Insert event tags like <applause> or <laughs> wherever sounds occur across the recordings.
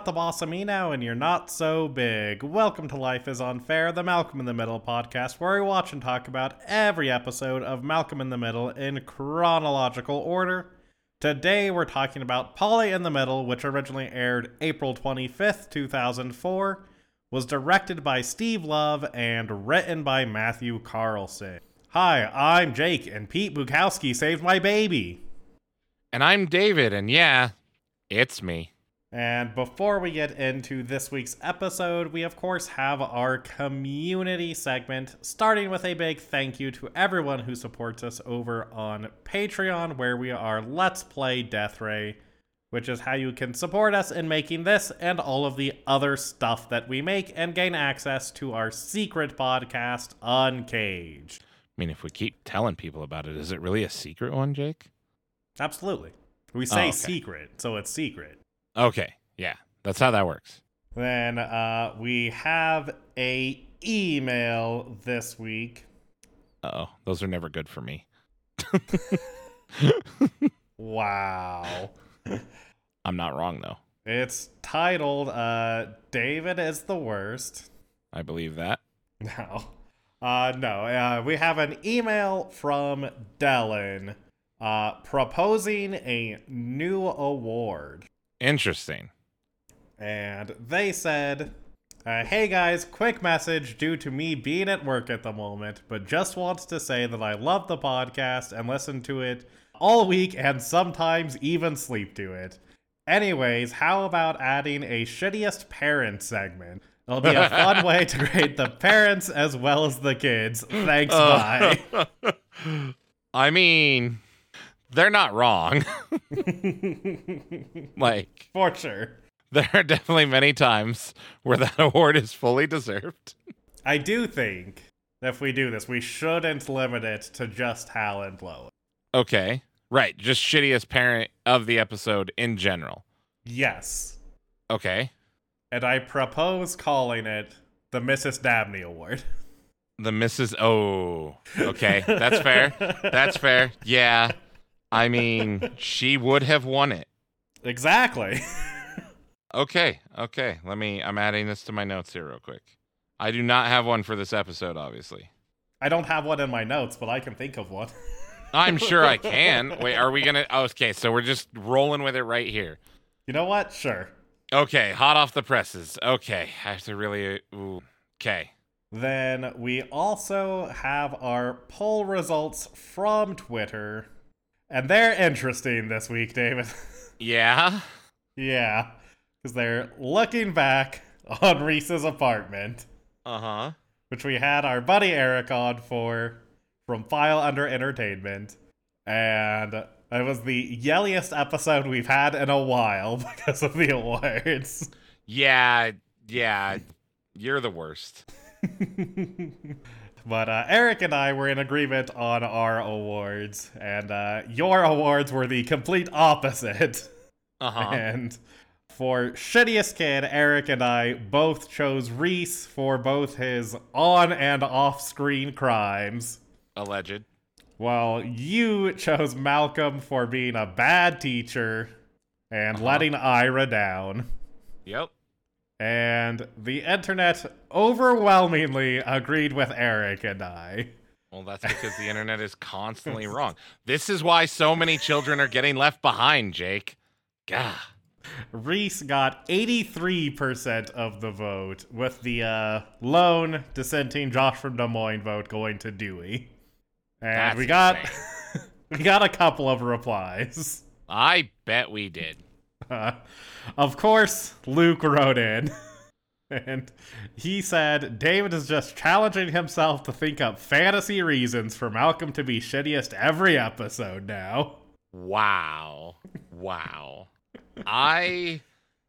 Not the boss of me now, and you're not so big. Welcome to Life is Unfair, the Malcolm in the Middle podcast, where we watch and talk about every episode of Malcolm in the Middle in chronological order. Today we're talking about Polly in the Middle, which originally aired April 25th, 2004, was directed by Steve Love, and written by Matthew Carlson. Hi, I'm Jake, and Pete Bukowski saved my baby. And I'm David, and yeah, it's me. And before we get into this week's episode, we of course have our community segment, starting with a big thank you to everyone who supports us over on Patreon, where we are Let's Play Death Ray, which is how you can support us in making this and all of the other stuff that we make and gain access to our secret podcast, Uncaged. I mean, if we keep telling people about it, is it really a secret one, Jake? Absolutely. We say Oh, okay. secret, so it's secret. Okay, yeah, that's how that works. Then uh, we have a email this week. Oh, those are never good for me. Wow. <laughs> I'm not wrong though. It's titled uh, David is the Worst. I believe that. No. Uh, no. Uh, we have an email from Dellen uh, proposing a new award. Interesting. And they said, uh, Hey guys, quick message due to me being at work at the moment, but just wants to say that I love the podcast and listen to it all week and sometimes even sleep to it. Anyways, how about adding a shittiest parent segment? It'll be a fun <laughs> way to grade the parents as well as the kids. Thanks, bye. <laughs> I mean, they're not wrong. <laughs> like, For sure. there are definitely many times where that <laughs> award is fully deserved. I do think if we do this, we shouldn't limit it to just Hal and Lois. Okay, right. Just shittiest parent of the episode in general. Yes. Okay. And I propose calling it the Mrs. Dabney Award. The Mrs. Oh, okay. That's fair. <laughs> That's fair. Yeah. I mean, she would have won it. exactly. Okay. Okay. Let me, I'm adding this to my notes here real quick. I do not have one for this episode, obviously. I don't have one in my notes, but I can think of one. I'm sure I can. <laughs> Wait, are we going to, oh, okay. So we're just rolling with it right here. You know what? Sure. Okay. Hot off the presses. Okay. I have to really, ooh. Okay. Then we also have our poll results from Twitter. And they're interesting this week, David. <laughs> Yeah. yeah. Because they're looking back on Reese's apartment. Uh huh. which we had our buddy Eric on for from File Under Entertainment. And it was the yelliest episode we've had in a while <laughs> because of the awards. Yeah. Yeah. You're the worst. <laughs> but uh, Eric and I were in agreement on our awards, and uh, your awards were the complete opposite. Uh huh. <laughs> And for shittiest kid, Eric and I both chose Reese for both his on and off screen crimes. Alleged. Well, you chose Malcolm for being a bad teacher and Uh-huh. letting Ira down. Yep. And the internet overwhelmingly agreed with Eric and I. Well, that's because the internet is constantly wrong. This is why so many children are getting left behind, Jake. Gah. Reese got 83% of the vote, with the uh, lone dissenting Josh from Des Moines vote going to Dewey. And That's we got <laughs> we got a couple of replies. I bet we did. Uh, <laughs> of course, Luke wrote in. <laughs> And he said David is just challenging himself to think up fantasy reasons for Malcolm to be shittiest every episode now. Wow. Wow. I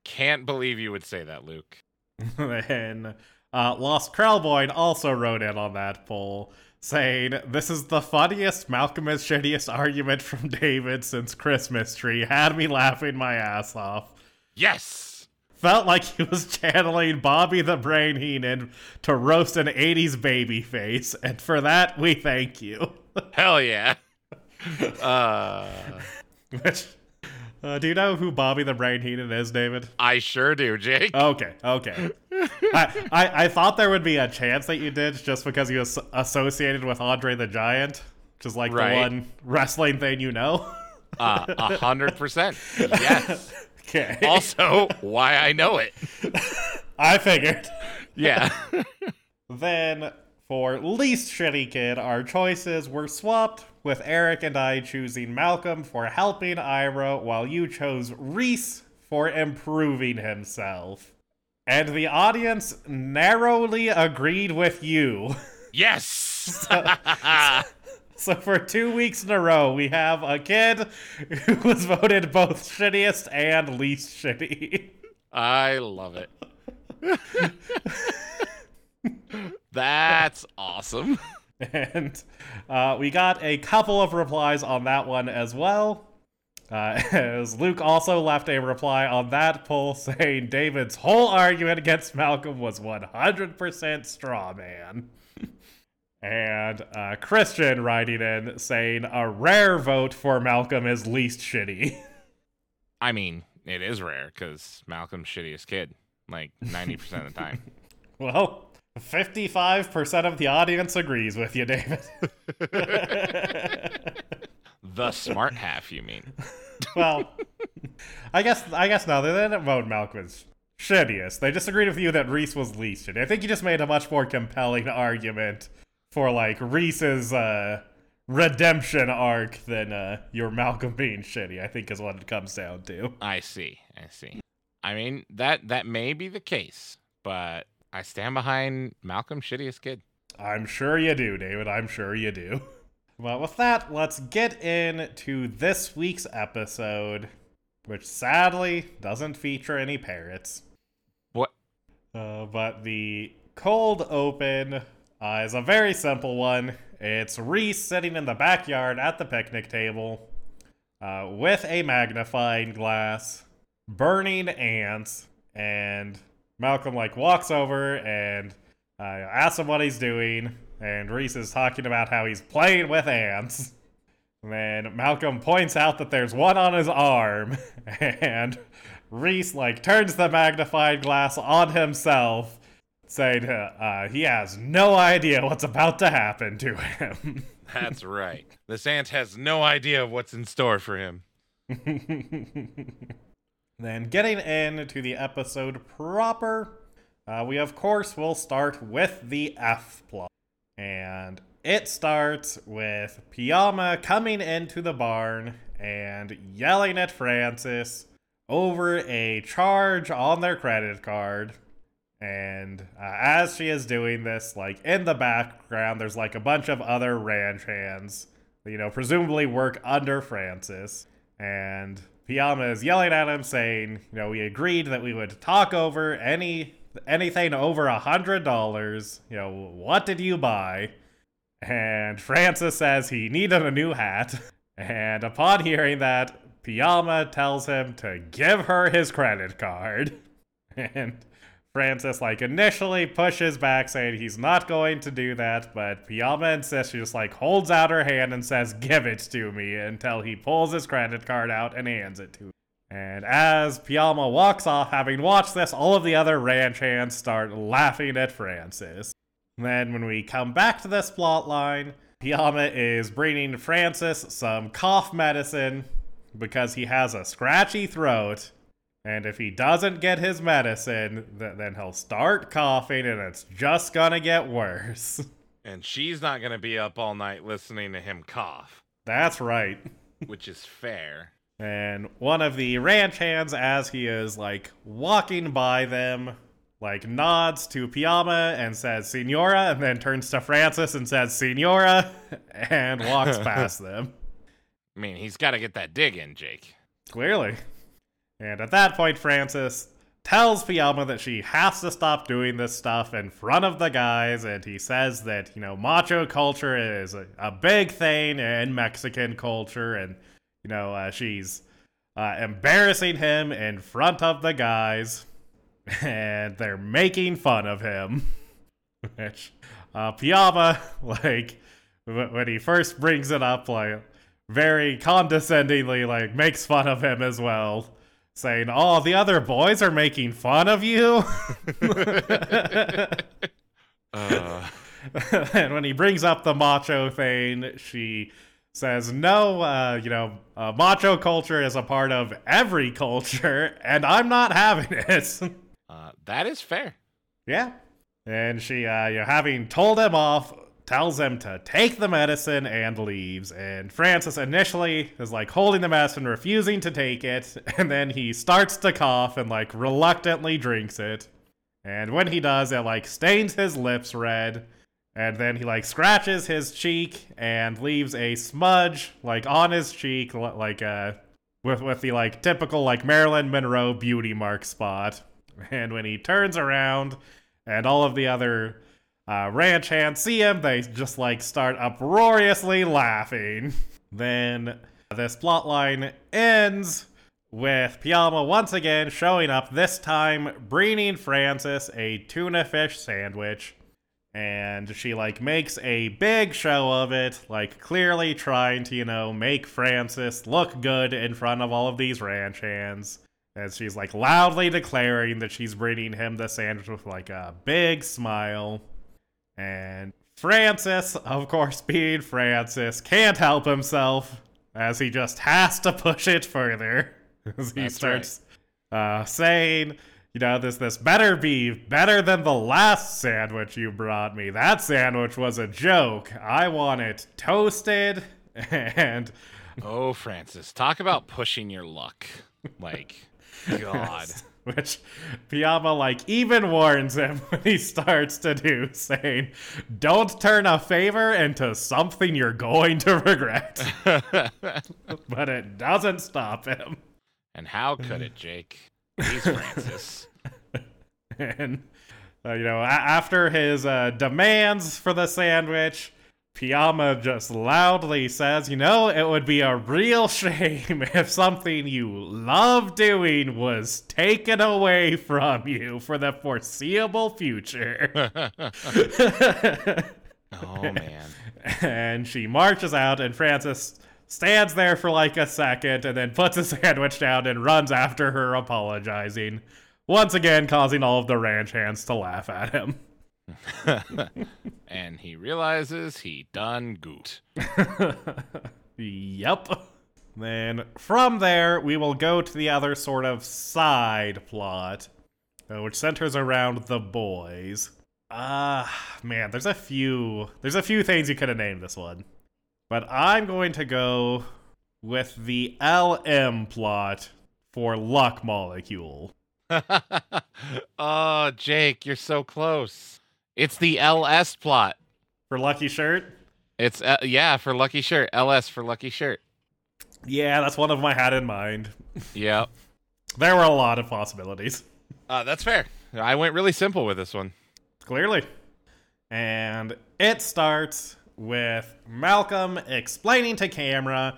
can't believe you would say that, Luke. <laughs> and uh, Lost Krellboyne also wrote in on that poll, saying, This is the funniest Malcolm is shittiest argument from David since Christmas Tree. Had me laughing my ass off. Yes. Felt like he was channeling Bobby the Brain Heenan to roast an 80s baby face, and for that, we thank you. Hell yeah. <laughs> Uh, Which, Uh, do you know who Bobby the Brain Heenan is, David? I sure do, Jake. Okay, okay. <laughs> I, I, I thought there would be a chance that you did just because you was associated with Andre the Giant, which is like Right. the one wrestling thing you know. Uh, A hundred percent. Yes. <laughs> okay. Also, why I know it. <laughs> I figured. Yeah. Then, for least shitty kid, our choices were swapped, with Eric and I choosing Malcolm for helping Ira, while you chose Reese for improving himself. And the audience narrowly agreed with you. Yes. <laughs> So for two weeks in a row, we have a kid who was voted both shittiest and least shitty. I love it. <laughs> That's awesome. <laughs> <laughs> And uh, we got a couple of replies on that one as well. Uh, <laughs> as Luke also left a reply on that poll <laughs> saying David's whole argument against Malcolm was 100% straw man. and uh, Christian writing in saying a rare vote for Malcolm is least shitty. I mean, it is rare because Malcolm's shittiest kid, like 90% of the time. well, 55% of the audience agrees with you, David. <laughs> The smart half, you mean? <laughs> well, I guess I guess no, they didn't vote as shittiest. They disagreed with you that Reese was least shitty. I think you just made a much more compelling argument for like Reese's uh, redemption arc than uh, your Malcolm being shitty. I think is what it comes down to. I see. I see. I mean, that that may be the case, but I stand behind Malcolm's shittiest kid. I'm sure you do, David. I'm sure you do. <laughs> Well, with that, let's get into this week's episode, which sadly doesn't feature any parrots. What? Uh, but the cold open uh, is a very simple one. It's Reese sitting in the backyard at the picnic table uh, with a magnifying glass, burning ants, and Malcolm like walks over and uh, asks him what he's doing, and Reese is talking about how he's playing with ants. And then Malcolm points out that there's one on his arm, <laughs> and Reese like turns the magnified glass on himself, saying uh, uh, he has no idea what's about to happen to him. <laughs> That's right. This ant has no idea of what's in store for him. <laughs> then getting into the episode proper, uh, we of course will start with the F plot. And it starts with Piama coming into the barn and yelling at Francis over a charge on their credit card. And uh, as she is doing this, like in the background, there's like a bunch of other ranch hands, you know, presumably work under Francis. And Piama is yelling at him, saying, you know, we agreed that we would talk over any anything over a hundred dollars. You know, what did you buy? And Francis says he needed a new hat. And upon hearing that, Piama tells him to give her his credit card. <laughs> And Francis, like, initially pushes back, saying he's not going to do that, but Piama insists. She just, like, holds out her hand and says, Give it to me, until he pulls his credit card out and hands it to her. And as Piama walks off, having watched this, all of the other ranch hands start laughing at Francis. Then, when we come back to this plot line, Piama is bringing Francis some cough medicine because he has a scratchy throat. And if he doesn't get his medicine, th- then he'll start coughing and it's just gonna get worse. <laughs> And she's not to be up all night listening to him cough, That's right. <laughs> which is fair. And one of the ranch hands, as he is like walking by them, like nods to Piama and says Senora, and then turns to Francis and says Senora, <laughs> and walks past them. I mean, he's got to get that dig in, Jake. Clearly. And at that point, Francis tells Piama that she has to stop doing this stuff in front of the guys, and he says that, you know, macho culture is a, a big thing in Mexican culture, and, you know, uh, she's uh, embarrassing him in front of the guys, <laughs> and they're making fun of him. <laughs> Which, uh, Piama, <laughs> like, when he first brings it up, like, very condescendingly like makes fun of him as well, saying, "Oh, the other boys are making fun of you." <laughs> Uh, and when he brings up the macho thing, she says, "No, uh, you know, uh, macho culture is a part of every culture, and I'm not having it." uh, that is fair. yeah, and she, uh, you know, having told him off, tells him to take the medicine and leaves. And Francis initially is like holding the medicine, refusing to take it, <laughs> and then he starts to cough and like reluctantly drinks it. And when he does, it like stains his lips red. And then he like scratches his cheek and leaves a smudge like on his cheek, like uh, with with the like typical like Marilyn Monroe beauty mark spot. <laughs> And when he turns around, and all of the other uh, ranch hands see him, they just like start uproariously laughing. <laughs> Then this plotline ends with Piama once again showing up, this time bringing Francis a tuna fish sandwich. And she like makes a big show of it, like clearly trying to, you know, make Francis look good in front of all of these ranch hands. As she's like loudly declaring that she's bringing him the sandwich with like a big smile. And Francis, of course, being Francis, can't help himself as he just has to push it further. <laughs> As he That's starts uh, saying, you know, this this better be better than the last sandwich you brought me. That sandwich was a joke. I want it toasted <laughs> and Oh, Francis, talk about pushing your luck. Like, <laughs> God. <laughs> which Piama like even warns him <laughs> when he starts to do, saying, "Don't turn a favor into something you're going to regret." <laughs> but it doesn't stop him, and how could it, Jake? He's Francis. and uh, you know, a- after his uh, demands for the sandwich. Piama just loudly says, You know, it would be a real <laughs> shame if something you love doing was taken away from you for the foreseeable future. <laughs> <laughs> Oh, man. and she marches out, and Francis stands there for like a second and then puts a sandwich down and runs after her, apologizing. Once again, causing all of the ranch hands to laugh at him. <laughs> and he realizes he done goot. <laughs> Yep. Then from there, we will go to the other sort of side plot, uh, which centers around the boys. Ah, man, there's a few. There's a few things you could have named this one, but I'm going to go with the LM plot for Luck Molecule. <laughs> oh, Jake, you're so close. It's the LS plot. For Lucky Shirt? It's uh, yeah for Lucky Shirt. LS for Lucky Shirt. Yeah, that's one of them I had in mind. Yep. There were a lot of possibilities. Uh, that's fair. I went really simple with this one. Clearly. And it starts with Malcolm explaining to camera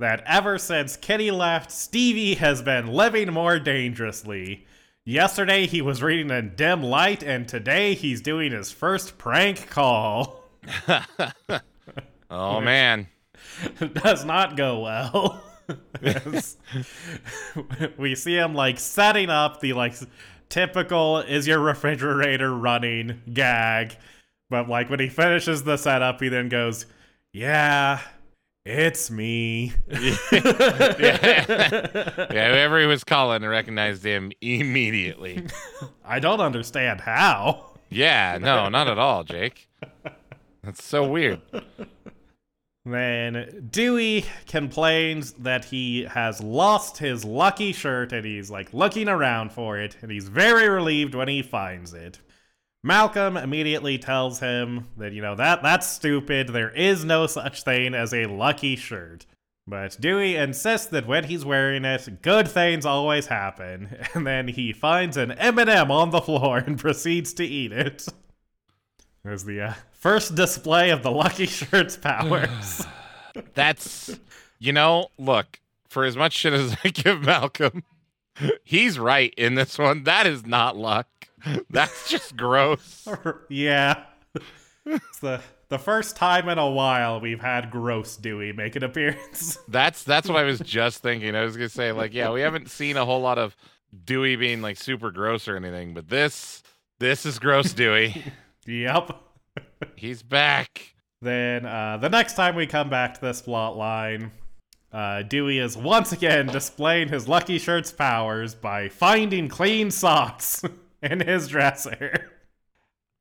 that ever since Kitty left, Stevie has been living more dangerously. Yesterday he was reading in dim light, and today he's doing his first prank call. <laughs> Oh man. It <laughs> does not go well. <laughs> We see him like setting up the like typical is your refrigerator running gag. But like when he finishes the setup, he then goes, Yeah, it's me. <laughs> Yeah, whoever he was calling recognized him immediately. I don't understand how. Yeah, no, not at all, Jake. That's so weird. Then Dewey complains that he has lost his lucky shirt and he's like looking around for it, and he's very relieved when he finds it. Malcolm immediately tells him that, you know, that that's stupid. There is no such thing as a lucky shirt. But Dewey insists that when he's wearing it, good things always happen. <laughs> And then he finds an M&M on the floor and <laughs> proceeds to eat it. <laughs> There's the uh, first display of the lucky shirt's <sighs> powers. That's, you know, look, for as much shit as I give Malcolm, he's right in this one. That is not luck. <laughs> That's just gross. <laughs> yeah. It's the the first time in a while we've had gross Dewey make an appearance. <laughs> That's that's what I was just thinking. I was gonna say like, yeah, we haven't seen a whole lot of Dewey being like super gross or anything, but this this is gross Dewey. yep. He's back. Then uh, the next time we come back to this plot line, uh, Dewey is once again displaying his Lucky Shirt's powers by finding clean socks <laughs> in his dresser.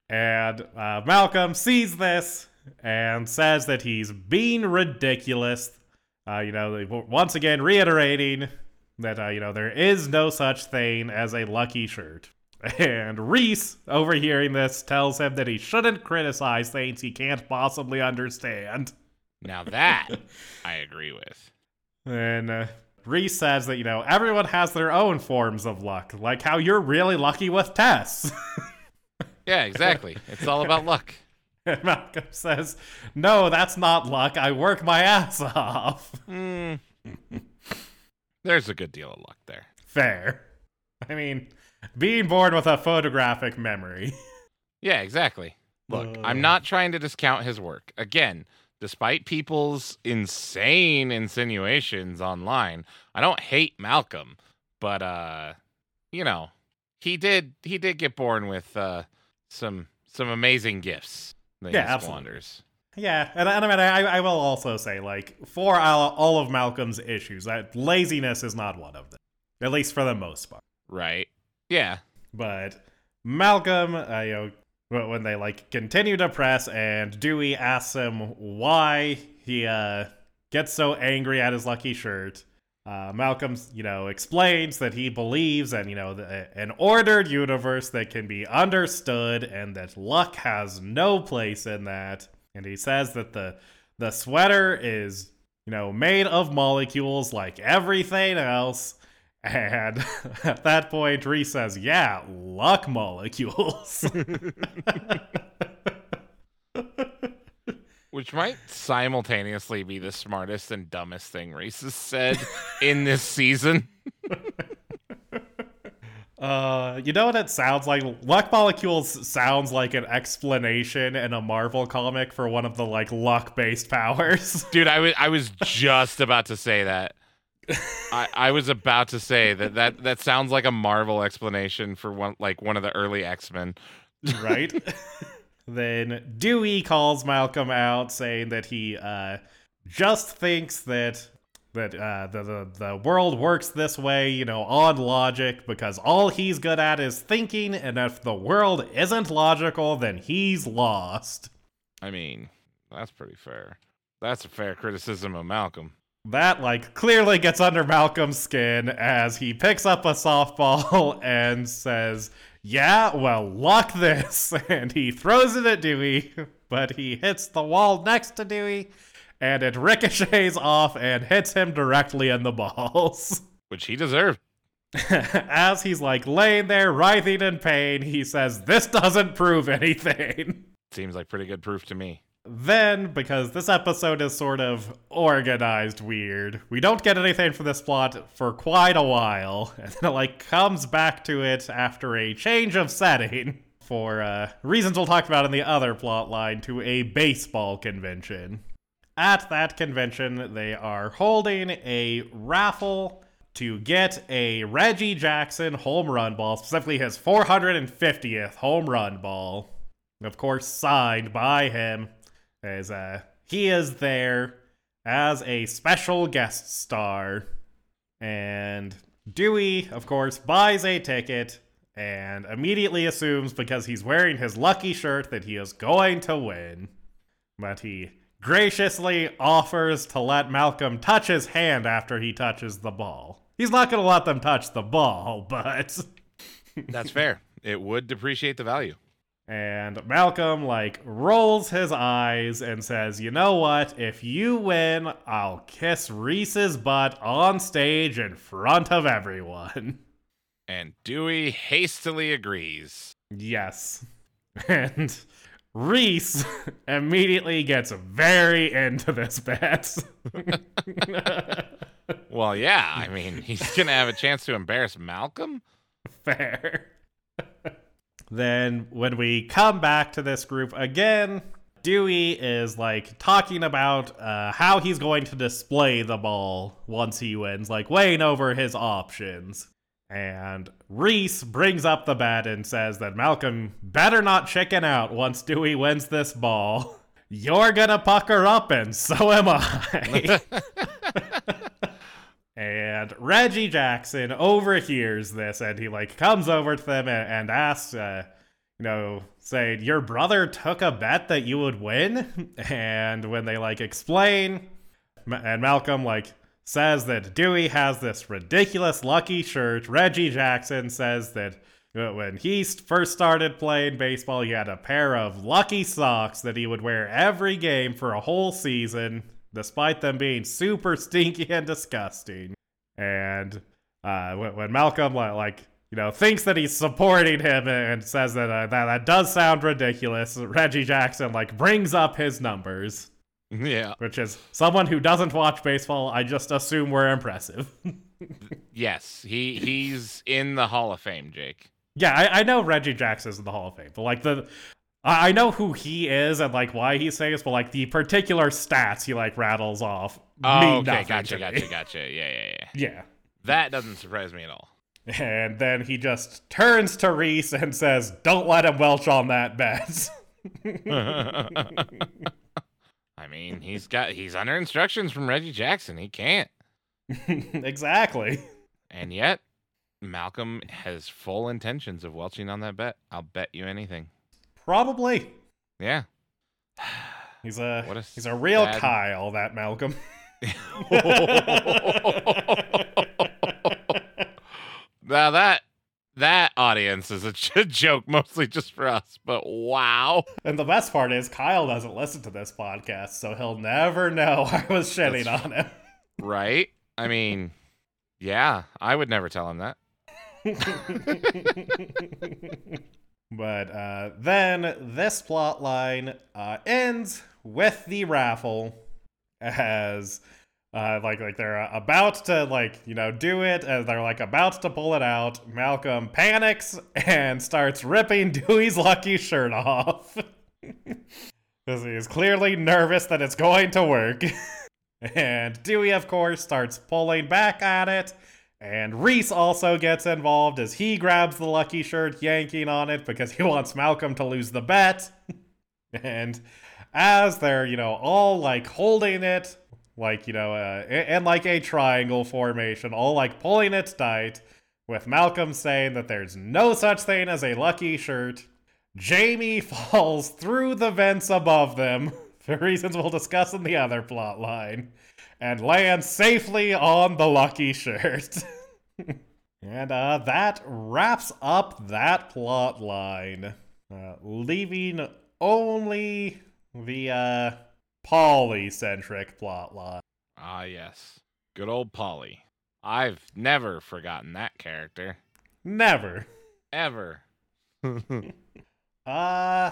And uh, Malcolm sees this and says that he's being ridiculous. Uh, you know, once again reiterating that, uh, you know, there is no such thing as a lucky shirt. <laughs> And Reese, overhearing this, tells him that he shouldn't criticize things he can't possibly understand. Now that <laughs> I agree with. And uh, Reese says that, you know, everyone has their own forms of luck, like how you're really lucky with Tess. <laughs> Yeah, exactly. It's all about luck. <laughs> and Malcolm says, no, that's not luck. I work my ass off. <laughs> Mm. There's a good deal of luck there. Fair. I mean, being born with a photographic memory. Yeah, exactly. Look, Uh. I'm not trying to discount his work. Again, despite people's insane insinuations online, I don't hate Malcolm, but uh, you know, he did he did get born with uh some some amazing gifts. Yeah, absolutely. Yeah, and, and I mean, I, I will also say, like, for all, all of Malcolm's issues, that laziness is not one of them, at least for the most part. Right. Yeah. But Malcolm, uh, you know, when they like continue to press, and Dewey asks him why he uh, gets so angry at his lucky shirt. Uh, Malcolm, you know, explains that he believes in, you know, the, an ordered universe that can be understood, and that luck has no place in that. And he says that the the sweater is, you know, made of molecules like everything else. And <laughs> at that point, Reese says, Yeah, luck molecules. <laughs> Which might simultaneously be the smartest and dumbest thing Reese has said in this season. <laughs> uh, you know what it sounds like? Luck molecules sounds like an explanation in a Marvel comic for one of the like luck based powers. Dude, I was I was just about to say that. I, I was about to say that, that that sounds like a Marvel explanation for one like one of the early X Men. right? <laughs> then Dewey calls Malcolm out, saying that he uh, just thinks that that uh, the, the the world works this way, you know, on logic, because all he's good at is thinking, and if the world isn't logical, then he's lost. I mean, that's pretty fair. That's a fair criticism of Malcolm. That like clearly gets under Malcolm's skin as he picks up a softball <laughs> and says, "Yeah, well, luck this," <laughs> and he throws it at Dewey, <laughs> but he hits the wall next to Dewey, and it ricochets off and hits him directly in the balls. Which he deserved. As he's like laying there writhing in pain, he says, "This doesn't prove anything." Seems like pretty good proof to me. Then, because this episode is sort of organized weird, we don't get anything from this plot for quite a while, <laughs> and then it like comes back to it after a change of setting <laughs> for uh, reasons we'll talk about in the other plot line to a baseball convention. At that convention, they are holding a raffle to get a Reggie Jackson home run ball, specifically his 450th home run ball. Of course, signed by him as uh, he is there as a special guest star. And Dewey, of course, buys a ticket and immediately assumes because he's wearing his lucky shirt that he is going to win. But he graciously offers to let Malcolm touch his hand after he touches the ball. He's not going to let them touch the ball, <laughs> but. That's fair. It would depreciate the value. And Malcolm, like, rolls his eyes and says, You know what? If you win, I'll kiss Reese's butt on stage in front of everyone. <laughs> And Dewey hastily agrees. Yes. <laughs> And Reese <laughs> immediately gets very into this bet. Well, yeah, I mean, he's going to have a chance to embarrass Malcolm? Fair. Then, when we come back to this group again, Dewey is like talking about uh, how he's going to display the ball once he wins, like weighing over his options. And Reese brings up the bat and says that Malcolm better not chicken out once Dewey wins this ball. <laughs> You're gonna pucker up, and so am I. <laughs> <laughs> and Reggie Jackson overhears this, and he like comes over to them and, and asks, uh, you know, saying, "Your brother took a bet that you would win," <laughs> and when they like explain, and Malcolm like says that Dewey has this ridiculous lucky shirt. Reggie Jackson says that when he first started playing baseball, he had a pair of lucky socks that he would wear every game for a whole season, despite them being super stinky and disgusting. And uh, when Malcolm like you know thinks that he's supporting him and says that uh, that that does sound ridiculous, Reggie Jackson like brings up his numbers. <laughs> Yeah. Which is someone who doesn't watch baseball, I just assume we're impressive. <laughs> yes, he he's in the Hall of Fame, Jake. Yeah, I, I know Reggie Jackson's in the Hall of Fame, but like the I know who he is and like why he's famous, but like the particular stats he like rattles off. Oh, okay, gotcha, gotcha, gotcha. Yeah, yeah, yeah. <laughs> Yeah. That doesn't surprise me at all. And then he just turns to Reese and says, "Don't let him welch on that bet." <laughs> I mean, he's got he's under instructions from Reggie Jackson. He can't. <laughs> exactly. And yet, Malcolm has full intentions of welching on that bet. I'll bet you anything. Probably. Yeah. He's a, a he's a real bad... Kyle, that Malcolm. <laughs> now that that audience is a <laughs> joke mostly just for us, but wow. And the best part is Kyle doesn't listen to this podcast, so he'll never know <laughs> I was shitting That's on him. right? I mean, yeah, I would never tell him that. But uh, then this plot line uh, ends with the raffle as uh, like like they're about to like you know do it as they're like about to pull it out. Malcolm panics and starts ripping <laughs> dewey's lucky shirt off. <laughs> Because he is clearly nervous that it's going to work. <laughs> And dewey of course starts pulling back at it and reese also gets involved as he grabs the lucky shirt yanking on it because he <laughs> wants malcolm to lose the bet <laughs> and as they're you know all like holding it like you know, uh, and like a triangle formation, all like pulling it tight, with Malcolm saying that there's no such thing as a lucky shirt. Jamie <laughs> falls through the vents above them, for reasons we'll discuss in the other plot line, and land safely on the lucky shirt. <laughs> and uh, that wraps up that plot line, uh, leaving only the uh, Polly-centric plotline. Ah, yes. Good old Polly. I've never forgotten that character. Never. Ever. <laughs> uh,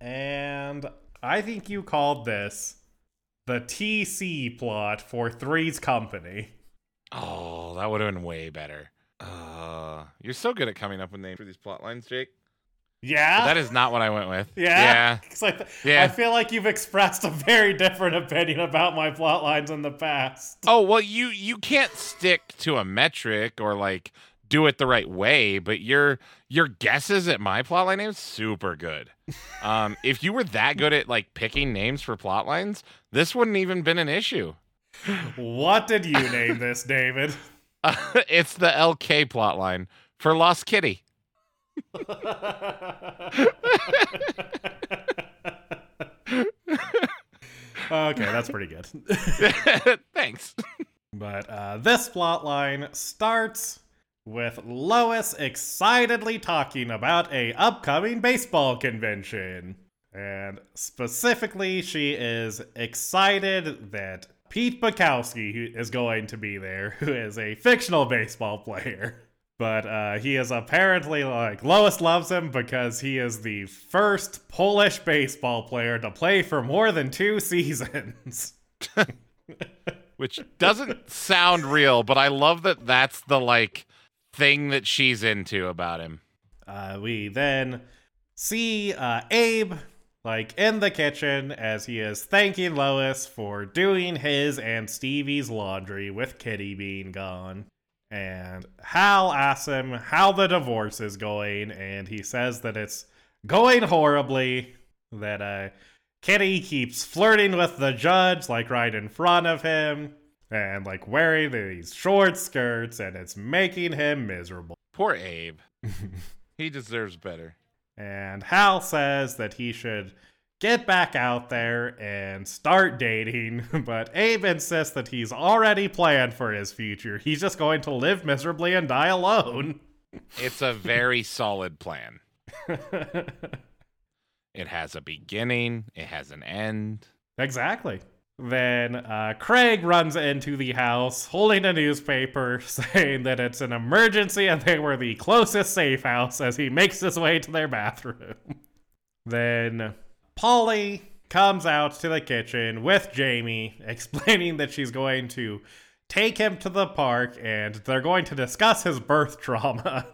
and I think you called this the TC plot for Three's Company. Oh, that would have been way better. Uh, you're so good at coming up with names for these plot lines, Jake. Yeah, but that is not what I went with. Yeah, yeah. <laughs> Like, yeah. I feel like you've expressed a very different opinion about my plot lines in the past. Oh well, you you can't stick to a metric or like do it the right way, but your your guesses at my plotline names super good. Um, if you were that good at like picking names for plot lines, this wouldn't even been an issue. What did you name this, David? Uh, <laughs> <laughs> it's the LK plotline for Lost Kitty. <laughs> okay, that's pretty good. Thanks. But uh, this plot line starts with Lois excitedly talking about a upcoming baseball convention. And specifically, she is excited that Pete Bukowski is going to be there, <laughs> who is a fictional baseball player. But uh, he is apparently like Lois loves him because he is the first Polish baseball player to play for more than two <laughs> seasons. <laughs> Which doesn't sound real, but I love that that's the like thing that she's into about him. Uh, we then see uh, Abe like in the kitchen as he is thanking Lois for doing his and Stevie's laundry with Kitty being gone. And Hal asks him how the divorce is going, and he says that it's going horribly, that uh, Kitty keeps flirting with the judge, like right in front of him, and like wearing these short skirts, and it's making him miserable. Poor Abe. <laughs> he deserves better. And Hal says that he should get back out there and start dating, <laughs> but Abe insists that he's already planned for his future. He's just going to live miserably and die alone. It's a very <laughs> solid plan. It has a beginning, it has an end. Exactly. Then uh, Craig runs into the house holding a newspaper <laughs> saying that it's an emergency and they were the closest safe house as he makes his way to their bathroom. <laughs> then Polly comes out to the kitchen with Jamie, <laughs> explaining that she's going to take him to the park and they're going to discuss his birth trauma.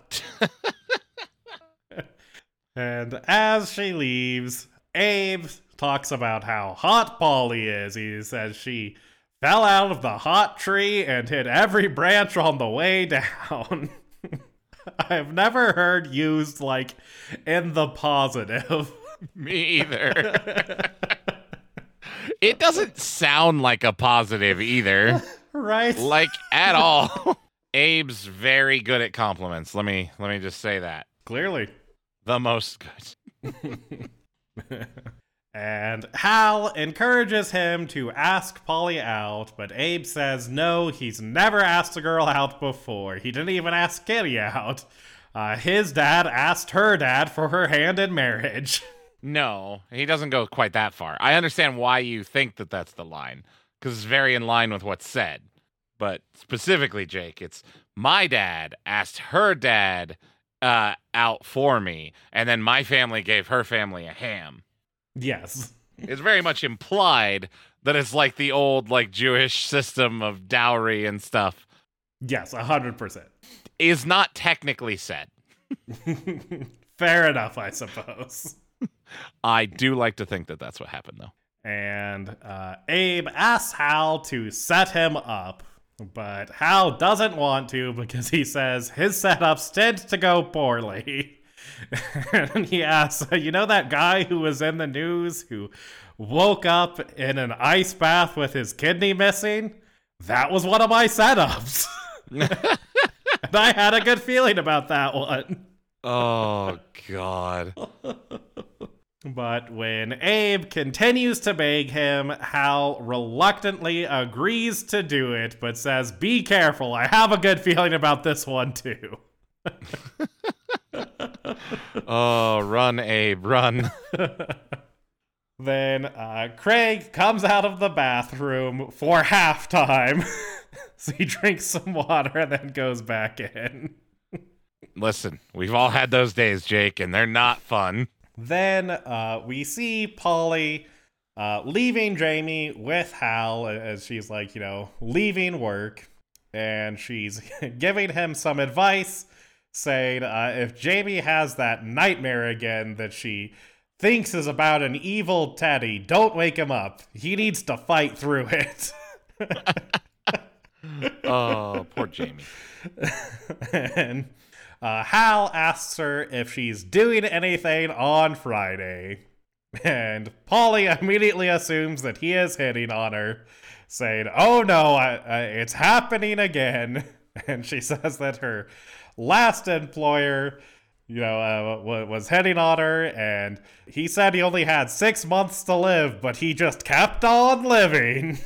and as she leaves, Abe talks about how hot Polly is. He says she fell out of the hot tree and hit every branch on the way <laughs> down. I've never heard used like in the positive. <laughs> Me either. it doesn't sound like a positive either. <laughs> right? Like at all. Abe's very good at compliments. Let me let me just say that. Clearly. The most good. And Hal encourages him to ask Polly out, but Abe says no, he's never asked a girl out before. He didn't even ask Kitty out. Uh, his dad asked her dad for her hand in marriage. <laughs> No, he doesn't go quite that far. I understand why you think that that's the line, because it's very in line with what's said. But specifically, Jake, it's my dad asked her dad uh, out for me, and then my family gave her family a ham. Yes. It's very much implied that it's like the old like Jewish system of dowry and stuff. Yes, a hundred percent. Is not technically said. <laughs> Fair enough, I suppose. I do like to think that that's what happened, though. And uh, Abe asks Hal to set him up, but Hal doesn't want to because he says his setups tend to go poorly. <laughs> and he asks, You know that guy who was in the news who woke up in an ice bath with his kidney missing? That was one of my setups. and <laughs> I had a good feeling about that one. Oh, God. <laughs> But when Abe continues to beg him, Hal reluctantly agrees to do it, but says, Be careful, I have a good feeling about this one too. <laughs> oh, run, Abe, run. <laughs> then uh, Craig comes out of the bathroom for halftime. <laughs> so he drinks some water and then goes back in. <laughs> Listen, we've all had those days, Jake, and they're not fun. Then uh, we see Polly uh, leaving Jamie with Hal as she's like, you know, leaving work. And she's giving him some advice, saying uh, if Jamie has that nightmare again that she thinks is about an evil Teddy, don't wake him up. He needs to fight through it. <laughs> oh, poor Jamie. and uh, Hal asks her if she's doing anything on Friday. And Polly immediately assumes that he is hitting on her, saying, Oh no, I, I, it's happening again. <laughs> And she says that her last employer, you know, uh, was hitting on her, and he said he only had six months to live, but he just kept on living.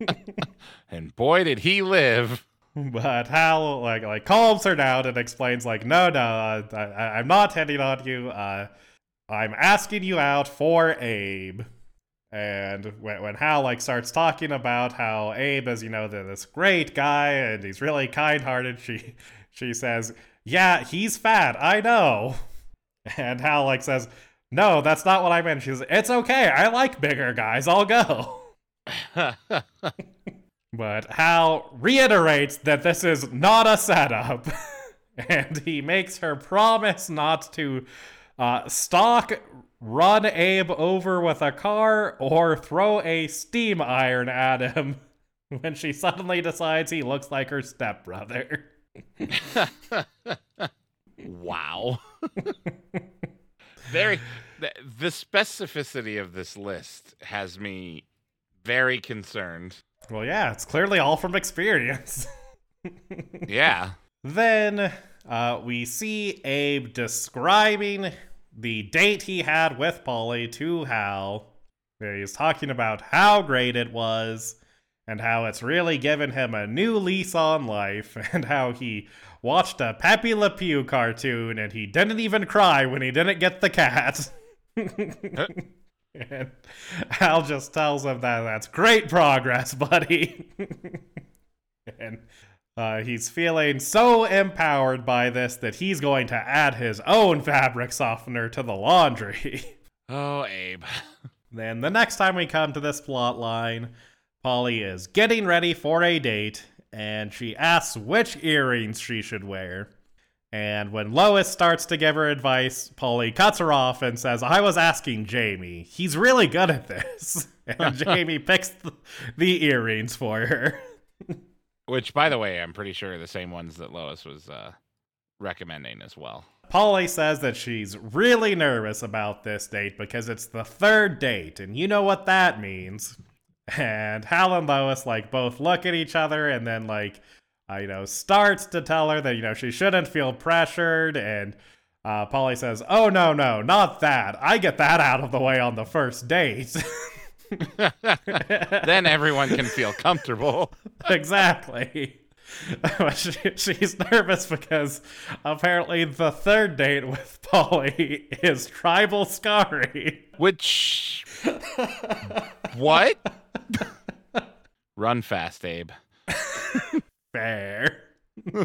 <laughs> and boy, did he live. But Hal like like calms her down and explains like, no, no, uh, I, am not hitting on you. Uh, I'm asking you out for Abe. And when, when Hal like starts talking about how Abe is, you know, this great guy and he's really kind-hearted, she she says, "Yeah, he's fat. I know." <laughs> And Hal like says, "No, that's not what I meant." She says, "It's okay. I like bigger guys. I'll go." <laughs> But Hal reiterates that this is not a setup, <laughs> and he makes her promise not to uh, stalk run Abe over with a car or throw a steam iron at him when she suddenly decides he looks like her stepbrother. Wow. very the, the specificity of this list has me very concerned. Well, yeah, it's clearly all from experience. <laughs> yeah. Then uh, we see Abe describing the date he had with Polly to Hal. Where he's talking about how great it was and how it's really given him a new lease on life <laughs> and how he watched a Pepe Le Pew cartoon and he didn't even cry when he didn't get the cat. <laughs> and Hal just tells him that that's great progress, <laughs> buddy. and uh, he's feeling so empowered by this that he's going to add his own fabric softener to the laundry. oh, Abe. then the next time we come to this plot line, Polly is getting ready for a date, and she asks which earrings she should wear. And when Lois starts to give her advice, Polly cuts her off and says, I was asking Jamie. He's really good at this. <laughs> And <laughs> Jamie picks the, the, earrings for her. Which, by the way, I'm pretty sure are the same ones that Lois was uh, recommending as well. Polly says that she's really nervous about this date because it's the third date, and you know what that means. And Hal and Lois like both look at each other and then like uh, you know starts to tell her that you know she shouldn't feel pressured and uh, Polly says, "Oh no, no, not that. I get that out of the way on the first date." <laughs> then everyone can feel comfortable. <laughs> exactly. <laughs> she, she's nervous because apparently the third date with Polly is tribal scarring. Which. what? Run fast, Abe. Fair. <laughs>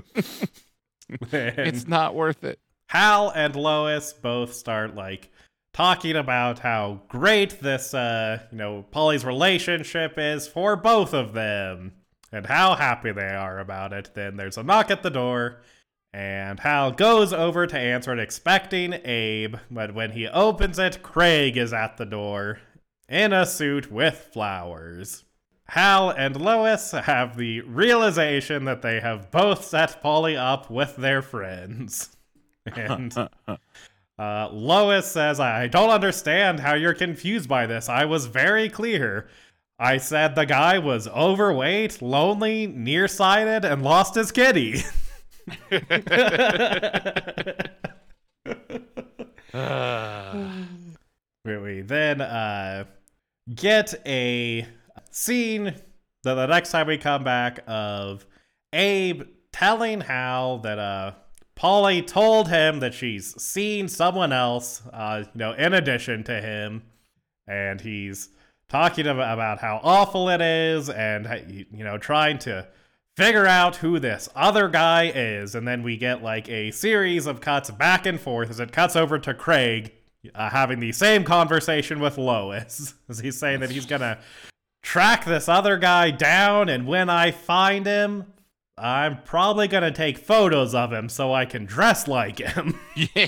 it's not worth it. Hal and Lois both start like talking about how great this uh you know Polly's relationship is for both of them and how happy they are about it. Then there's a knock at the door and Hal goes over to answer it expecting Abe, but when he opens it, Craig is at the door in a suit with flowers. Hal and Lois have the realization that they have both set Polly up with their friends. <laughs> And <laughs> uh, Lois says, I don't understand how you're confused by this. I was very clear. I said the guy was overweight, lonely, nearsighted, and lost his kitty. <laughs> we then uh, get a scene the, the next time we come back of Abe telling Hal that uh Polly told him that she's seen someone else, uh, you know, in addition to him, and he's talking about how awful it is, and you know, trying to figure out who this other guy is, and then we get like a series of cuts back and forth as it cuts over to Craig uh, having the same conversation with Lois, <laughs> as he's saying that he's <laughs> gonna track this other guy down, and when I find him, I'm probably gonna take photos of him so I can dress like him. <laughs>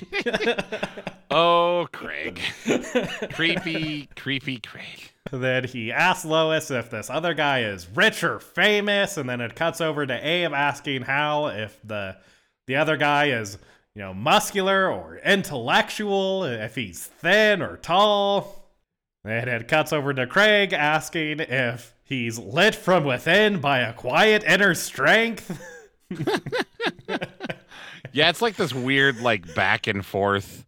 oh, Craig. creepy, creepy Craig. Then he asks Lois if this other guy is rich or famous, and then it cuts over to Abe asking Hal if the the other guy is, you know, muscular or intellectual, if he's thin or tall. And it cuts over to Craig asking if he's lit from within by a quiet inner strength. <laughs> yeah, it's like this weird, like back and forth.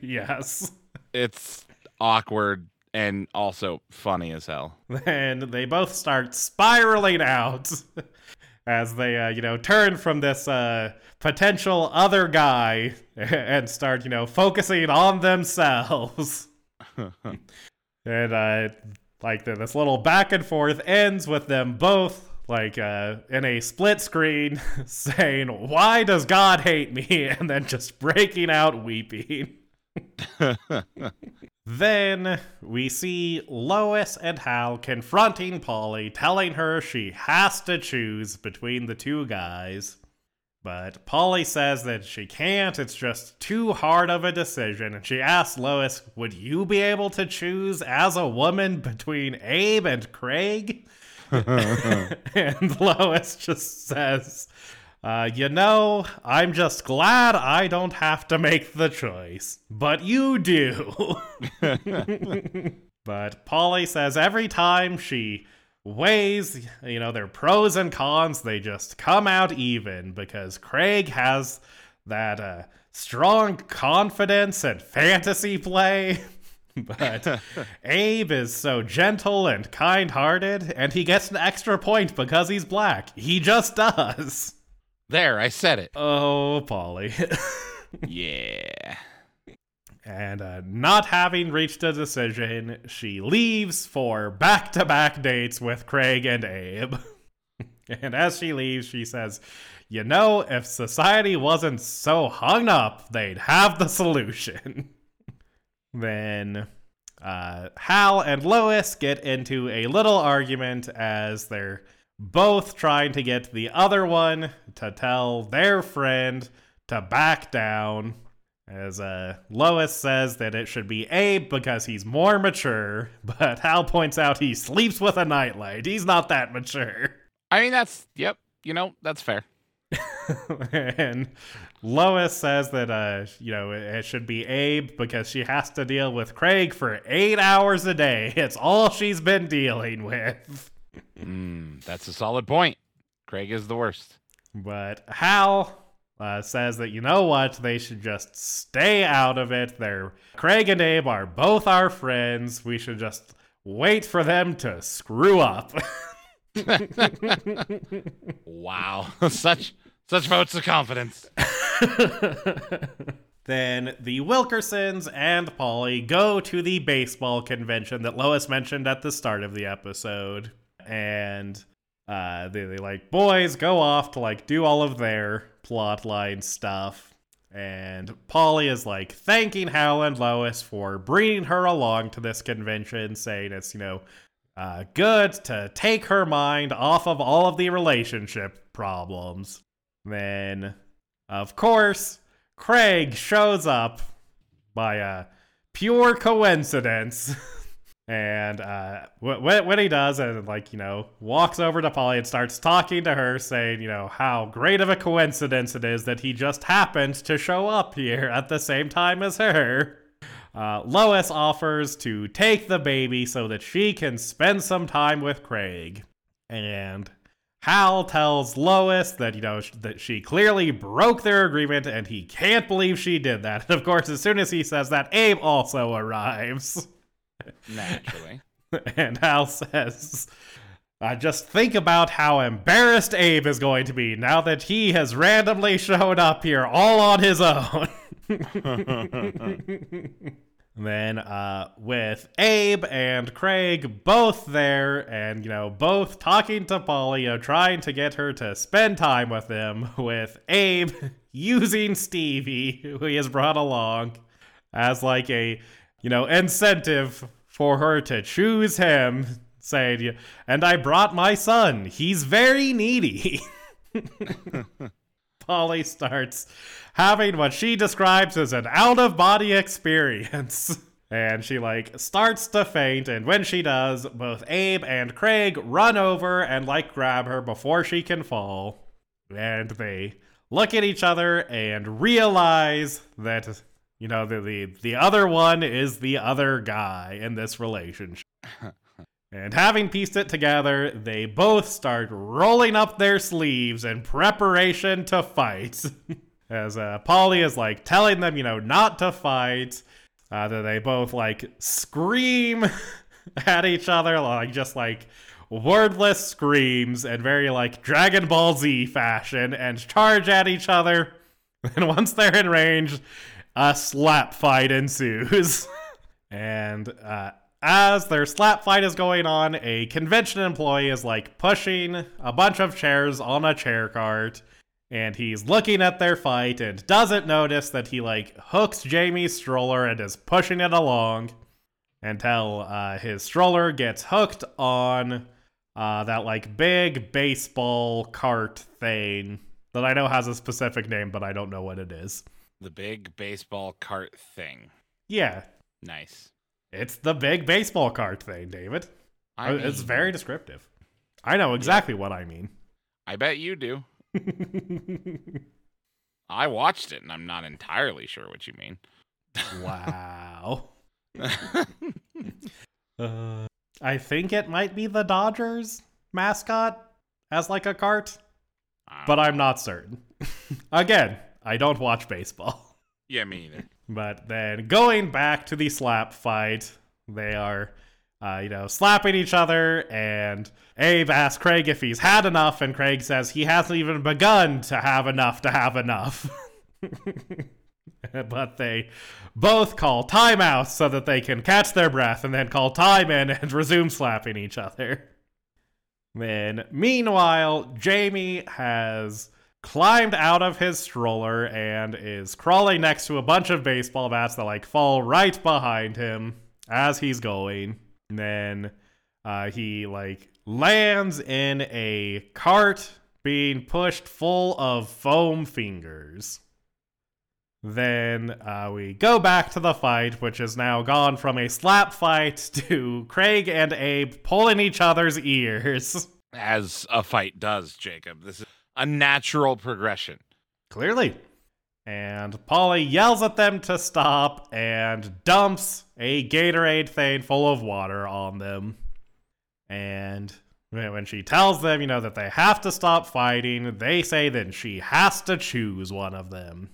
Yes. It's awkward and also funny as hell. <laughs> And they both start spiraling out <laughs> as they, uh, you know, turn from this uh, potential other guy <laughs> and start, you know, focusing on themselves. <laughs> and uh, like the, this little back and forth ends with them both like uh, in a split screen <laughs> saying why does god hate me and then just breaking out weeping then we see Lois and Hal confronting Polly, telling her she has to choose between the two guys. But Polly says that she can't, it's just too hard of a decision. And she asks Lois, Would you be able to choose as a woman between Abe and Craig? <laughs> <laughs> and Lois just says, uh, You know, I'm just glad I don't have to make the choice. But you do. <laughs> but Polly says every time she weighs, you know, their pros and cons, they just come out even because Craig has that uh, strong confidence and fantasy play. <laughs> but Abe is so gentle and kind hearted, and he gets an extra point because he's black. He just does. There, I said it. Oh, Polly. <laughs> yeah. And uh, not having reached a decision, she leaves for back to back dates with Craig and Abe. <laughs> and as she leaves, she says, You know, if society wasn't so hung up, they'd have the solution. <laughs> then uh, Hal and Lois get into a little argument as they're both trying to get the other one to tell their friend to back down. As uh, Lois says that it should be Abe because he's more mature, <laughs> but Hal points out he sleeps with a nightlight. He's not that mature. I mean, that's, yep, you know, that's fair. <laughs> and Lois says that, uh, you know, it should be Abe because she has to deal with Craig for eight hours a day. It's all she's been dealing with. Mm, that's a solid point. Craig is the worst. But Hal uh, says that you know what? They should just stay out of it. They're craig and abe are both our friends. We should just wait for them to screw up. <laughs> Wow. <laughs> Such such votes of confidence. <laughs> Then the wilkersons and polly go to the baseball convention that lois mentioned at the start of the episode and uh, they, they like boys go off to like do all of their plotline stuff. And Polly is like thanking Hal and Lois for bringing her along to this convention, saying it's, you know, uh, good to take her mind off of all of the relationship problems. Then, of course, Craig shows up by a pure coincidence. <laughs> And uh, when, when he does, and like, you know, walks over to Polly and starts talking to her, saying, you know, how great of a coincidence it is that he just happened to show up here at the same time as her. Uh, Lois offers to take the baby so that she can spend some time with Craig. And Hal tells Lois that, you know, that she clearly broke their agreement and he can't believe she did that. <laughs> And of course, as soon as he says that, Abe also arrives. <laughs> Naturally. <laughs> and Hal says, I just think about how embarrassed Abe is going to be now that he has randomly showed up here all on his own. <laughs> then, uh, with Abe and Craig both there, and you know, both talking to Polly, you know, trying to get her to spend time with them, with Abe <laughs> using Stevie, who he has brought along, as like a you know, incentive for her to choose him, saying, and I brought my son. He's very needy. <laughs> Polly starts having what she describes as an out of body experience. <laughs> And she like starts to faint, and when she does, both Abe and Craig run over and like grab her before she can fall. And they look at each other and realize that you know, the, the the other one is the other guy in this relationship. <laughs> and having pieced it together, they both start rolling up their sleeves in preparation to fight. <laughs> As uh, Polly is like telling them, you know, not to fight. Uh, that they both like scream <laughs> at each other, like just like wordless screams and very like Dragon Ball Z fashion, and charge at each other. And once they're in range, a slap fight ensues. <laughs> and uh, as their slap fight is going on, a convention employee is like pushing a bunch of chairs on a chair cart. And he's looking at their fight and doesn't notice that he like hooks Jamie's stroller and is pushing it along until uh, his stroller gets hooked on uh, that like big baseball cart thing that I know has a specific name, but I don't know what it is. The big baseball cart thing. Yeah, Nice. it's the big baseball cart thing, David. I mean, it's very descriptive. I know exactly what I mean. I bet you do. <laughs> I watched it and I'm not entirely sure what you mean. wow. <laughs> Uh, I think it might be the Dodgers mascot as like a cart, but I'm not certain. <laughs> Again, I don't watch baseball. <laughs> yeah, me either. <laughs> But then going back to the slap fight, they are, uh, you know, slapping each other. And Abe asks Craig if he's had enough, and Craig says he hasn't even begun to have enough to have enough. <laughs> but they both call timeout so that they can catch their breath and then call time in and resume slapping each other. Then, meanwhile, Jamie has climbed out of his stroller and is crawling next to a bunch of baseball bats that like fall right behind him as he's going. And then uh, he like lands in a cart being pushed full of foam fingers. Then uh, we go back to the fight, which has now gone from a slap fight <laughs> to Craig and Abe pulling each other's ears. As a fight does, Jacob. This is a natural progression. Clearly. And Polly yells at them to stop and dumps a Gatorade thing full of water on them. And when she tells them, you know, that they have to stop fighting, they say that she has to choose one of them.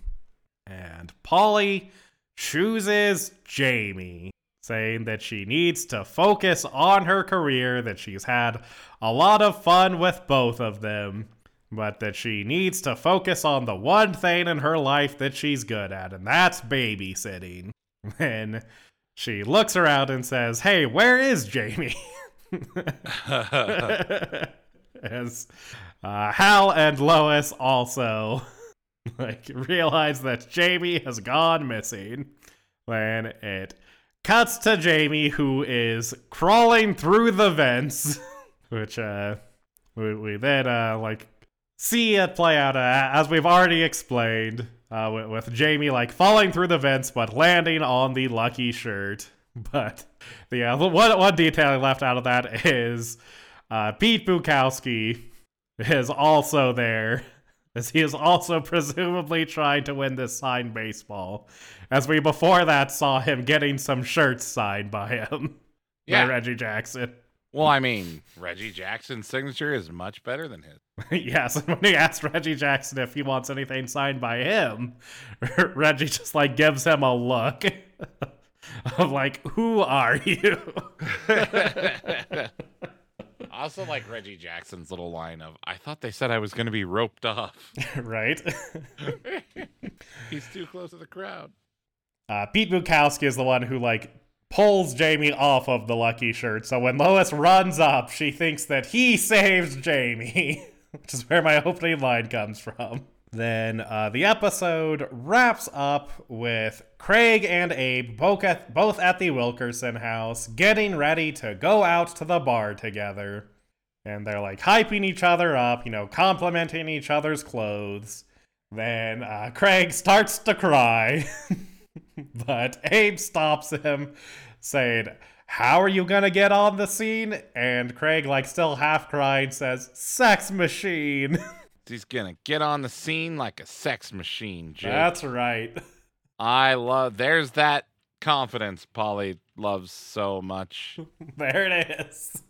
And Polly chooses Jamie, saying that she needs to focus on her career, that she's had a lot of fun with both of them, but that she needs to focus on the one thing in her life that she's good at, and that's babysitting. <laughs> Then she looks around and says, Hey, where is Jamie? <laughs> As uh, Hal and Lois also <laughs> like realize that Jamie has gone missing. Then it cuts to Jamie who is crawling through the vents, which uh we, we then uh like see it play out uh, as we've already explained uh with, with Jamie like falling through the vents but landing on the lucky shirt. <laughs> But the uh, one one detail left out of that is uh, Pete Bukowski is also there, <laughs> as he is also presumably trying to win this signed baseball. As we before that saw him getting some shirts signed by him <laughs> Yeah. by Reggie Jackson. Well, I mean, Reggie Jackson's signature is much better than his. Yes, when he asks Reggie Jackson if he wants anything signed by him, <laughs> Reggie just like gives him a look <laughs> of like, "Who are you?" <laughs> I also like Reggie Jackson's little line of, I thought they said I was going to be roped off. right? He's too close to the crowd. Uh, Pete Bukowski is the one who like pulls Jamie off of the lucky shirt. So when Lois runs up, she thinks that he saves Jamie, <laughs> which is where my opening line comes from. Then uh, the episode wraps up with Craig and Abe both at, both at the Wilkerson house, getting ready to go out to the bar together. And they're like hyping each other up, you know, complimenting each other's clothes. Then uh, Craig starts to cry. <laughs> but Abe stops him, saying, How are you gonna get on the scene? And Craig, like still half crying, says, Sex machine. <laughs> He's going to get on the scene like a sex machine, Jake. That's right. I love, there's that confidence Polly loves so much. <laughs> There it is.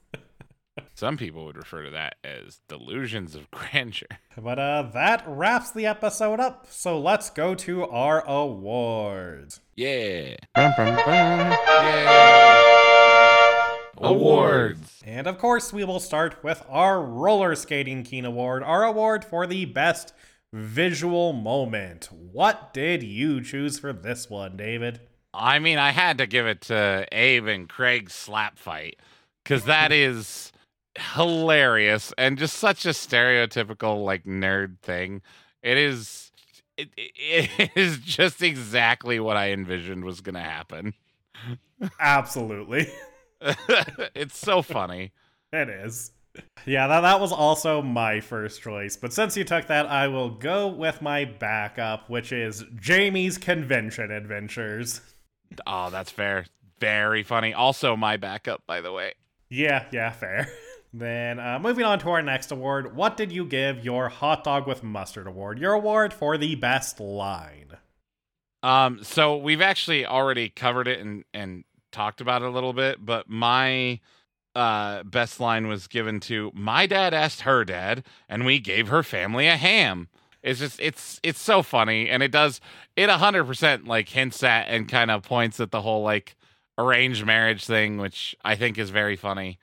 Some people would refer to that as delusions of <laughs> grandeur. But uh that wraps the episode up. So let's go to our awards. Yeah. Yeah. Awards. And of course, we will start with our Roller Skating Keen Award, our award for the best visual moment. What did you choose for this one, David? I mean, I had to give it to Abe and Craig's slap fight because that <laughs> is hilarious and just such a stereotypical like nerd thing. It is. It, it <laughs> is just exactly what I envisioned was going to happen. Absolutely. <laughs> <laughs> it's so funny. It is. Yeah, that, that was also my first choice. But since you took that, I will go with my backup, which is Jamie's Convention Adventures. Oh, that's fair. Very funny. Also, my backup, by the way. Yeah, yeah, fair. <laughs> Then, uh, moving on to our next award, what did you give your hot dog with mustard award? Your award for the best line. Um, so we've actually already covered it and and talked about it a little bit, but my uh best line was given to my dad asked her dad, and we gave her family a ham. It's just it's it's so funny, and it does it hundred percent like hints at and kind of points at the whole like arranged marriage thing, which I think is very funny.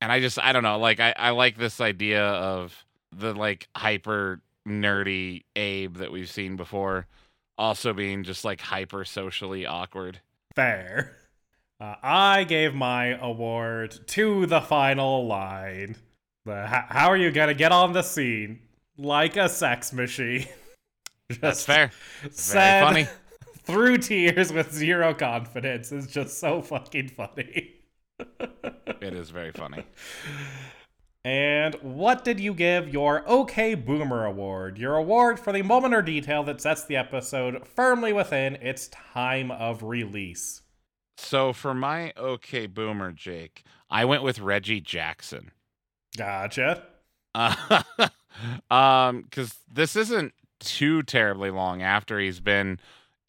And I just I don't know, like I, I like this idea of the like hyper nerdy Abe that we've seen before also being just like hyper socially awkward. Fair. Uh, I gave my award to the final line. The, how, how are you gonna get on the scene like a sex machine? <laughs> That's fair. Very funny. <laughs> through tears with zero confidence is just so fucking funny. <laughs> It is very funny. And what did you give your OK Boomer Award? Your award for the moment or detail that sets the episode firmly within its time of release. So for my okay boomer, Jake, I went with Reggie Jackson. Gotcha. Uh, <laughs> um, because this isn't too terribly long after he's been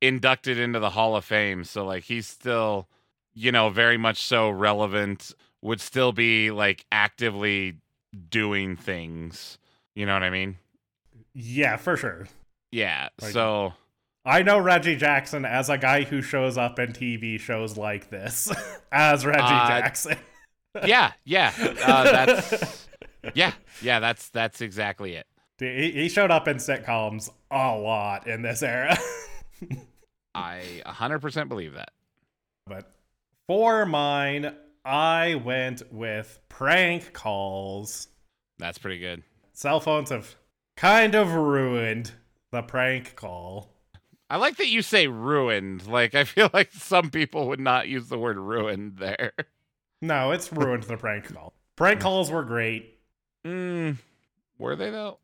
inducted into the Hall of Fame, so like he's still, you know, very much so relevant. Would still be like actively doing things. You know what I mean? Yeah, for sure. Yeah. Like- so I know Reggie Jackson as a guy who shows up in TV shows like this <laughs> as Reggie Uh, Jackson. <laughs> yeah, yeah. Uh, that's yeah, yeah. That's that's exactly it. he, he showed up in sitcoms a lot in this era. <laughs> I 100% believe that. but for mine, I went with prank calls. That's pretty good. Cell phones have kind of ruined the prank call. I like that you say ruined. Like I feel like some people would not use the word ruined there. No, it's ruined the prank call. Prank calls were great. Mm, were they though?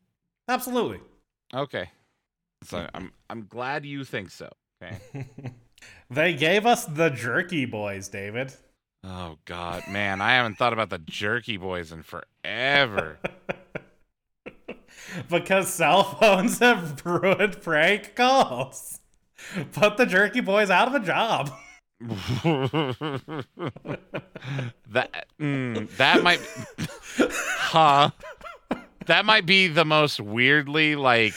Absolutely. Okay. So I'm I'm glad you think so. Okay. <laughs> they gave us the jerky boys, David. Oh God, man, I haven't thought about the Jerky Boys in forever. <laughs> because cell phones have <laughs> ruined prank calls. Put the jerky boys out of a job. <laughs> that mm, that might, huh? That might be the most weirdly like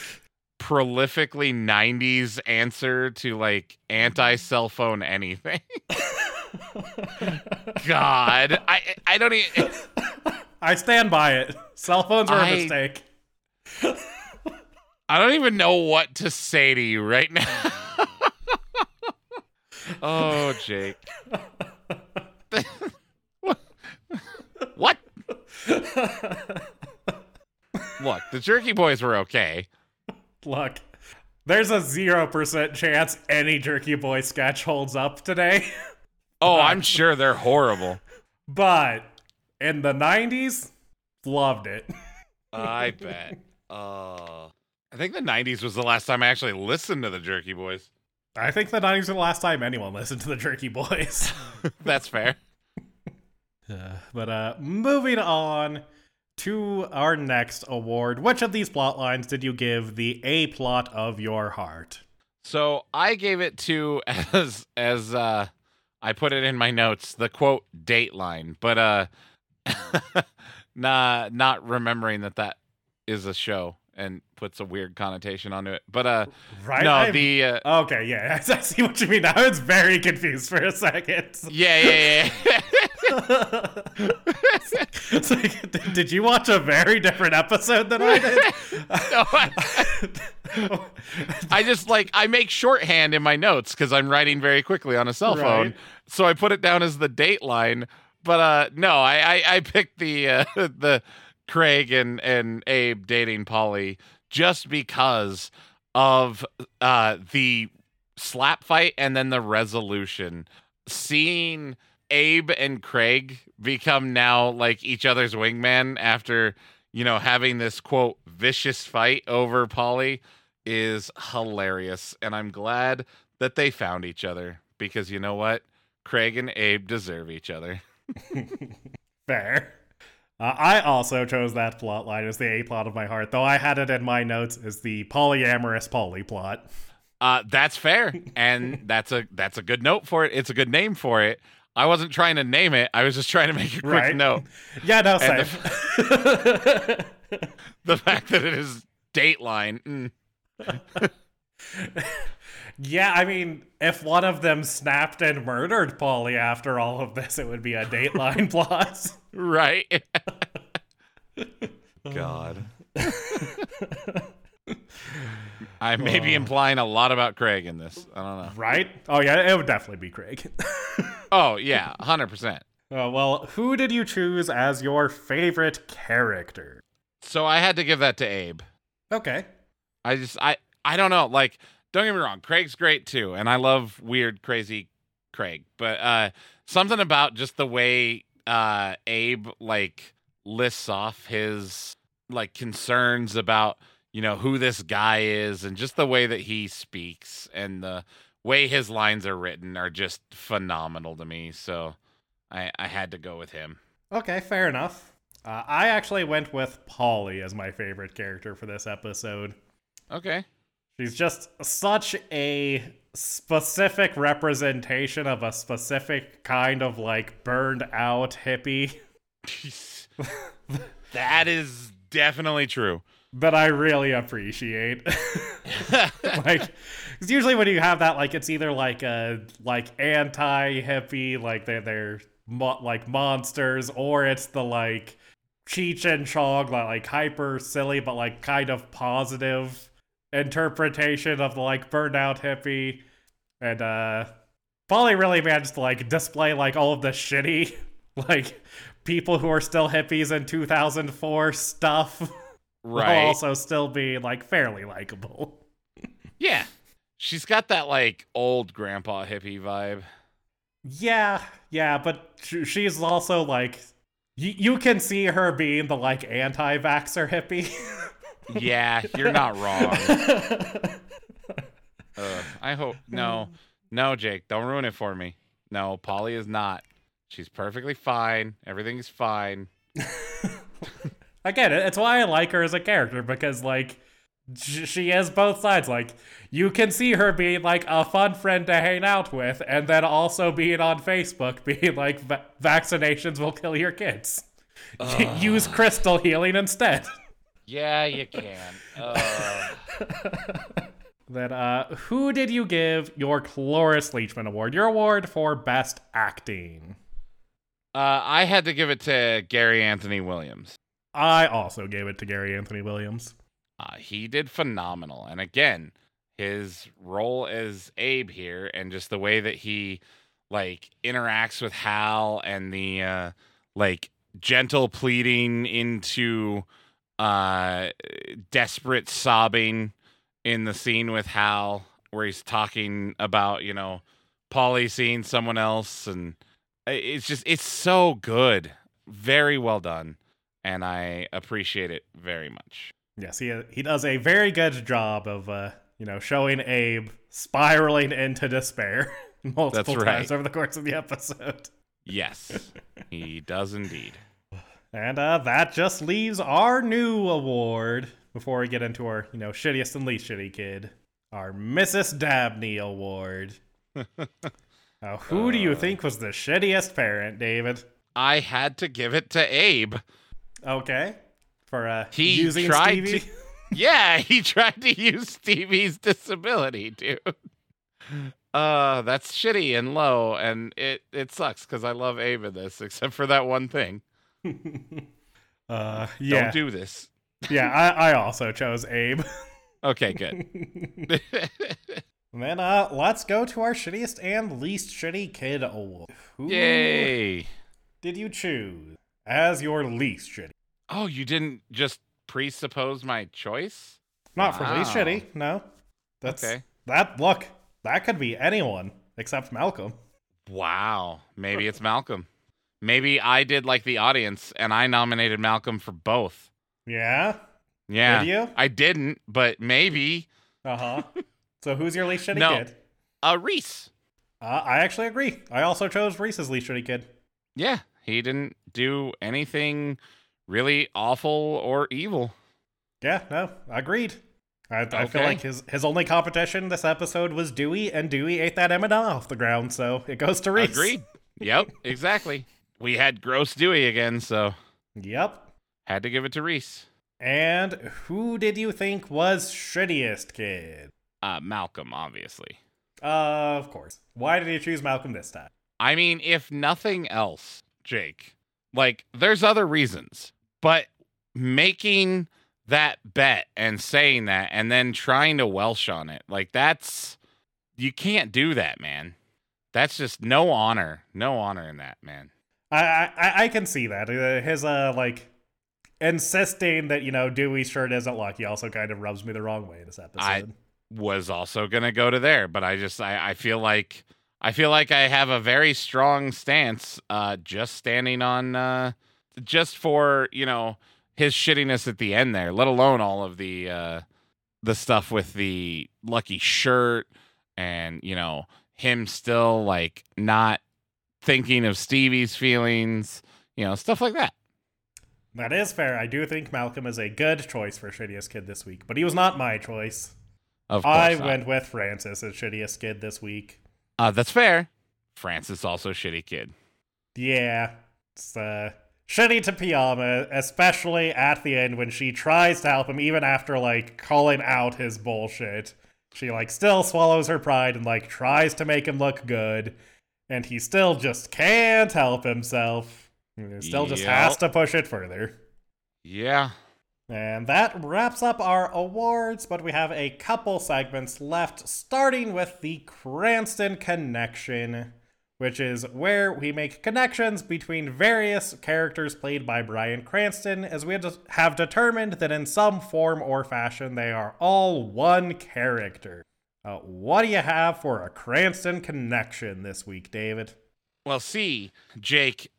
prolifically 90s answer to like anti cell phone anything. <laughs> God, I I don't even. I stand by it. Cell phones were a I- mistake. <laughs> I don't even know what to say to you right now. <laughs> oh, Jake. <laughs> what? Look, the Jerky Boys were okay. Look, there's a 0% chance any jerky boy sketch holds up today. Oh, I'm sure they're horrible. but in the 90s, loved it. I bet. Uh, I think the 90s was the last time I actually listened to the Jerky Boys. I think the 90s were the last time anyone listened to the jerky boys. <laughs> That's fair. <laughs> but uh moving on to our next award. Which of these plot lines did you give the A plot of your heart? So I gave it to <laughs> as as uh I put it in my notes, the quote dateline, but uh nah not remembering that that is a show and puts a weird connotation onto it. But uh Right? no, I'm- the uh, Okay, yeah, <laughs> I see what you mean. I was very confused for a second. <laughs> yeah, yeah, yeah. It's like, did- did you watch a very different episode than I did? <laughs> No, I, I just like I make shorthand in my notes because I'm writing very quickly on a cell phone. Right. So I put it down as the date line. But uh no, I I, I picked the uh, the Craig and and Abe dating Polly just because of uh the slap fight and then the resolution. Seeing Abe and Craig become now like each other's wingman after, you know, having this quote vicious fight over Polly is hilarious. And I'm glad that they found each other because you know what? Craig and Abe deserve each other. <laughs> Fair. Uh, I also chose that plot line as the A plot of my heart, though I had it in my notes as the polyamorous poly plot. Uh, that's fair, and that's a that's a good note for it. It's a good name for it. I wasn't trying to name it. I was just trying to make a quick Right. note. <laughs> Yeah, no, same. <laughs> The fact that it is Dateline. Mm. <laughs> yeah, I mean, if one of them snapped and murdered Polly after all of this, it would be a Dateline <laughs> plot. Right. <laughs> <laughs> God. I may be implying a lot about Craig in this. I don't know. Right? Oh, yeah, it would definitely be Craig. Oh, yeah, 100%. Uh, well, who did you choose as your favorite character? So I had to give that to Abe. Okay. I just I I don't know. Like, don't get me wrong, Craig's great too, and I love weird, crazy Craig. But uh something about just the way uh Abe like lists off his like concerns about you know who this guy is and just the way that he speaks and the way his lines are written are just phenomenal to me. So I I had to go with him. Okay, fair enough. Uh, I actually went with Polly as my favorite character for this episode. Okay. She's just such a specific representation of a specific kind of like burned out hippie <laughs> that is definitely true. that I really appreciate. <laughs> like, 'cause usually when you have that, like it's either like a like anti hippie, like they're they're mo- like monsters, or it's the like Cheech and Chong, like, like hyper silly but like kind of positive interpretation of the like burnout hippie. And uh Polly really managed to like display like all of the shitty <laughs> like people who are still hippies in 2004 stuff <laughs> Right. also still be like fairly likable. Yeah. She's got that like old grandpa hippie vibe. Yeah, yeah, but she's also like y- you can see her being the like anti-vaxxer hippie. <laughs> Yeah, you're not wrong. <laughs> I hope <laughs> no. No, Jake, don't ruin it for me. No, Polly is not. She's perfectly fine. Everything's fine. <laughs> Again, it- it's why I like her as a character because like she is both sides. Like you can see her being like a fun friend to hang out with, and then also being on Facebook being like "Va- vaccinations will kill your kids. Use crystal healing instead. Yeah, you can. Ugh. <laughs> Then, uh, who did you give your Cloris Leachman Award? Your award for best acting. uh, I had to give it to Gary Anthony Williams. I also gave it to Gary Anthony Williams. Uh, he did phenomenal. And again, his role as Abe here and just the way that he like interacts with Hal and the uh like gentle pleading into uh desperate sobbing in the scene with Hal where he's talking about, you know, Polly seeing someone else and it's just it's so good. Very well done and I appreciate it very much. Yes, he he does a very good job of uh, you know showing Abe spiraling into despair <laughs> multiple right. times over the course of the episode. Yes, he does indeed. And uh, that just leaves our new award before we get into our you know shittiest and least shitty kid, our Mrs. Dabney Award. <laughs> now, who do you Uh. think was the shittiest parent, David? I had to give it to Abe. Okay, for uh, He using tried Stevie. to. <laughs> Yeah, he tried to use Stevie's disability, dude. Uh, that's shitty and low, and it it sucks because I love Abe in this, except for that one thing. <laughs> uh, yeah, Don't do this. yeah. I, I also chose Abe. <laughs> Okay, good. And <laughs> then uh, let's go to our shittiest and least shitty kid award. Who Yay! did you choose as your least shitty? Oh, you didn't just presuppose my choice? Not for least Wow. shitty, no. That's Okay. that. Look, that could be anyone except Malcolm. Wow. Maybe it's Malcolm. Maybe I did like the audience and I nominated Malcolm for both. Yeah? Yeah. Did you? I didn't, but maybe. Uh huh. <laughs> so who's your least shitty No. kid? Uh, Reese. Uh, I actually agree. I also chose Reese's least shitty kid. Yeah. He didn't do anything really awful or evil. Yeah, no, agreed. I, I feel like his his only competition this episode was Dewey, and Dewey ate that M&M off the ground, so it goes to Reese. Agreed. yep, exactly. <laughs> We had Gross Dewey again, so Yep. had to give it to Reese. And who did you think was shittiest kid? Uh, Malcolm, obviously. Uh, of course. Why did you choose Malcolm this time? I mean, if nothing else, Jake, like there's other reasons, but making that bet and saying that and then trying to Welsh on it, like that's you can't do that, man. That's just no honor, no honor in that, man. I I, I can see that. Uh, his uh like insisting that you know Dewey's shirt isn't lucky also kind of rubs me the wrong way in this episode. I- Was also gonna go to there, but I just I, I feel like I feel like I have a very strong stance, uh, just standing on uh just for, you know, his shittiness at the end there, let alone all of the uh the stuff with the lucky shirt and, you know, him still like not thinking of Stevie's feelings, you know, stuff like that. That is fair. I do think Malcolm is a good choice for shittiest kid this week, but he was not my choice. Of course. I not. went with Francis as shittiest kid this week. Uh that's fair. Francis also shitty kid. Yeah, it's uh, shitty to Piama, especially at the end when she tries to help him, even after like calling out his bullshit. She like still swallows her pride and like tries to make him look good, and he still just can't help himself. He still just has to push it further. Yeah. And that wraps up our awards, but we have a couple segments left, starting with the Cranston Connection, which is where we make connections between various characters played by Bryan Cranston, as we have determined that in some form or fashion they are all one character. Uh, what do you have for a Cranston Connection this week, David? Well, see, Jake,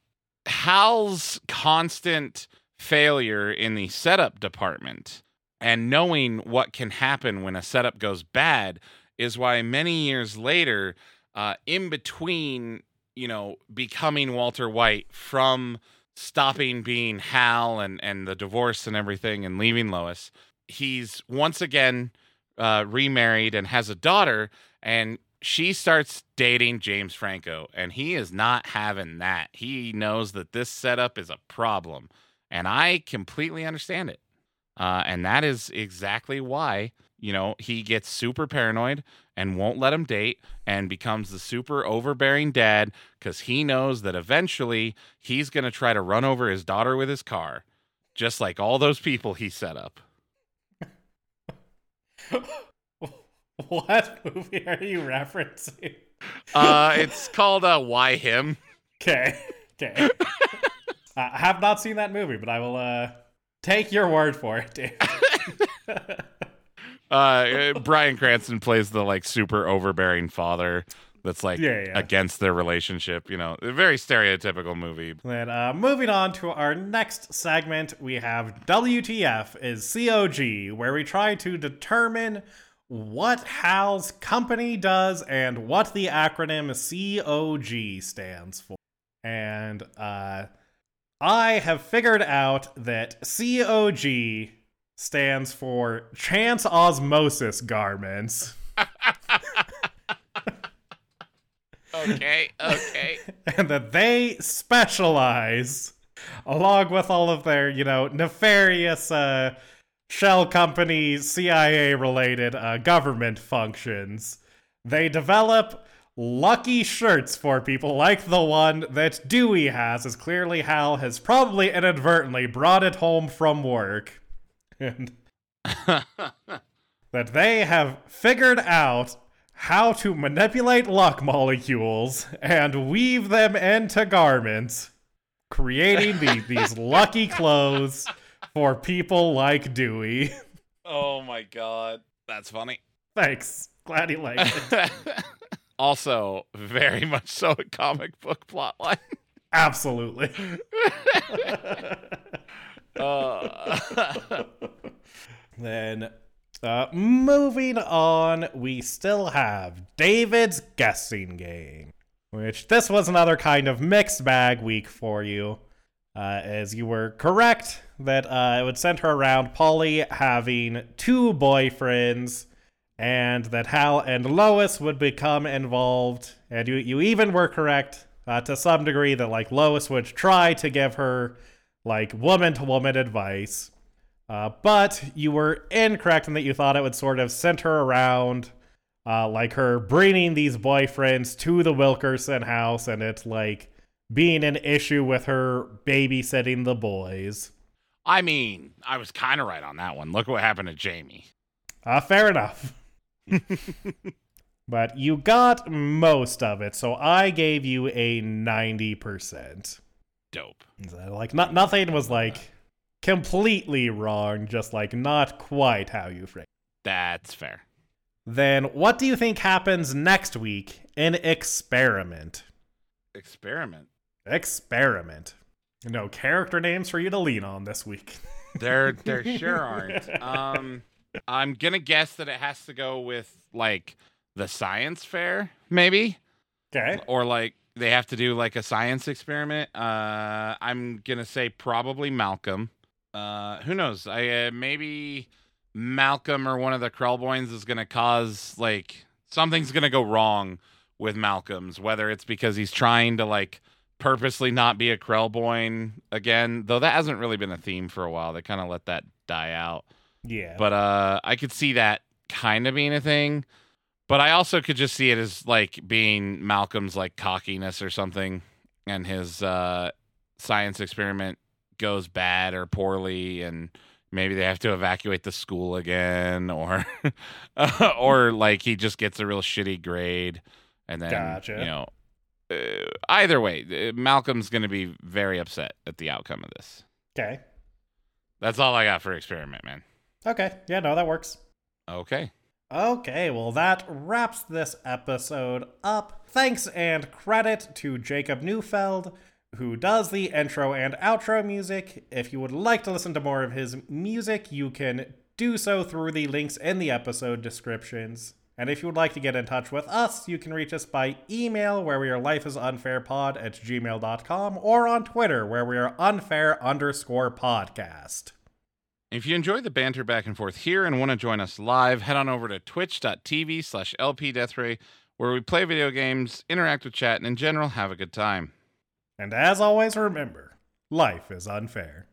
Hal's constant failure in the setup department and knowing what can happen when a setup goes bad is why many years later, uh, in between, you know, becoming Walter White from stopping being Hal and, and the divorce and everything and leaving Lois, he's once again uh, remarried and has a daughter. And she starts dating James Franco, and he is not having that. He knows that this setup is a problem, and I completely understand it. Uh, and that is exactly why, you know, he gets super paranoid and won't let him date and becomes the super overbearing dad because he knows that eventually he's going to try to run over his daughter with his car, just like all those people he set up. <laughs> what movie are you referencing? Uh, it's called uh, Why Him? Okay. Okay. <laughs> I have not seen that movie, but I will uh take your word for it, David. <laughs> uh Bryan Cranston plays the like super overbearing father that's like Yeah, yeah. against their relationship, you know. A very stereotypical movie. then uh moving on to our next segment, we have WTF is COG, where we try to determine what Hal's company does and what the acronym COG stands for. And uh I have figured out that COG stands for Chance Osmosis Garments. <laughs> Okay, okay. <laughs> and that they specialize along with all of their you know nefarious uh shell company cia related uh, government functions they develop lucky shirts for people like the one that dewey has as clearly hal has probably inadvertently brought it home from work <laughs> and <laughs> that they have figured out how to manipulate luck molecules and weave them into garments, creating the, these <laughs> lucky clothes for people like Dewey. oh my god. That's funny. Thanks. Glad he liked it. <laughs> also very much so a comic book plotline. Absolutely. <laughs> Uh, then, uh, moving on, we still have David's guessing game, which this was another kind of mixed bag week for you, uh, as you were correct that uh, it would center around Polly having two boyfriends. And that Hal and Lois would become involved, and you you even were correct uh, to some degree that like Lois would try to give her like woman to woman advice. Uh, but you were incorrect in that you thought it would sort of center around uh, like her bringing these boyfriends to the Wilkerson house and it's like being an issue with her babysitting the boys. I mean, I was kind of right on that one. Look what happened to Jamie. Uh, fair enough. <laughs> but you got most of it, so I gave you a 90%. Dope. Like, not, nothing was like completely wrong, just like not quite how you framed That's fair. Then what do you think happens next week in Experiment? Experiment. Experiment. No character names for you to lean on this week. <laughs> There, there sure aren't. <laughs> Um, I'm gonna guess that it has to go with like the science fair, maybe, Okay. or like they have to do like a science experiment. Uh, I'm gonna say probably Malcolm. Uh, who knows? I uh, maybe Malcolm or one of the Krelboynes is gonna cause like something's gonna go wrong with Malcolm's, whether it's because he's trying to like purposely not be a Krelboyne again, though that hasn't really been a theme for a while. They kind of let that die out. Yeah. But uh I could see that kind of being a thing. But I also could just see it as like being Malcolm's like cockiness or something and his uh science experiment goes bad or poorly and maybe they have to evacuate the school again or <laughs> or like he just gets a real shitty grade and then Gotcha. you know uh, either way uh, Malcolm's going to be very upset at the outcome of this. okay. That's all I got for experiment, man. Okay. Yeah, no, that works. Okay. Okay, well, that wraps this episode up. Thanks and credit to Jacob Neufeld, who does the intro and outro music. If you would like to listen to more of his music, you can do so through the links in the episode descriptions. And if you would like to get in touch with us, you can reach us by email, where we are lifeisunfairpod at gmail.com, or on Twitter, where we are unfair underscore podcast. If you enjoy the banter back and forth here and want to join us live, head on over to twitch.tv slash lpdeathray, where we play video games, interact with chat, and in general, have a good time. And as always, remember life is unfair.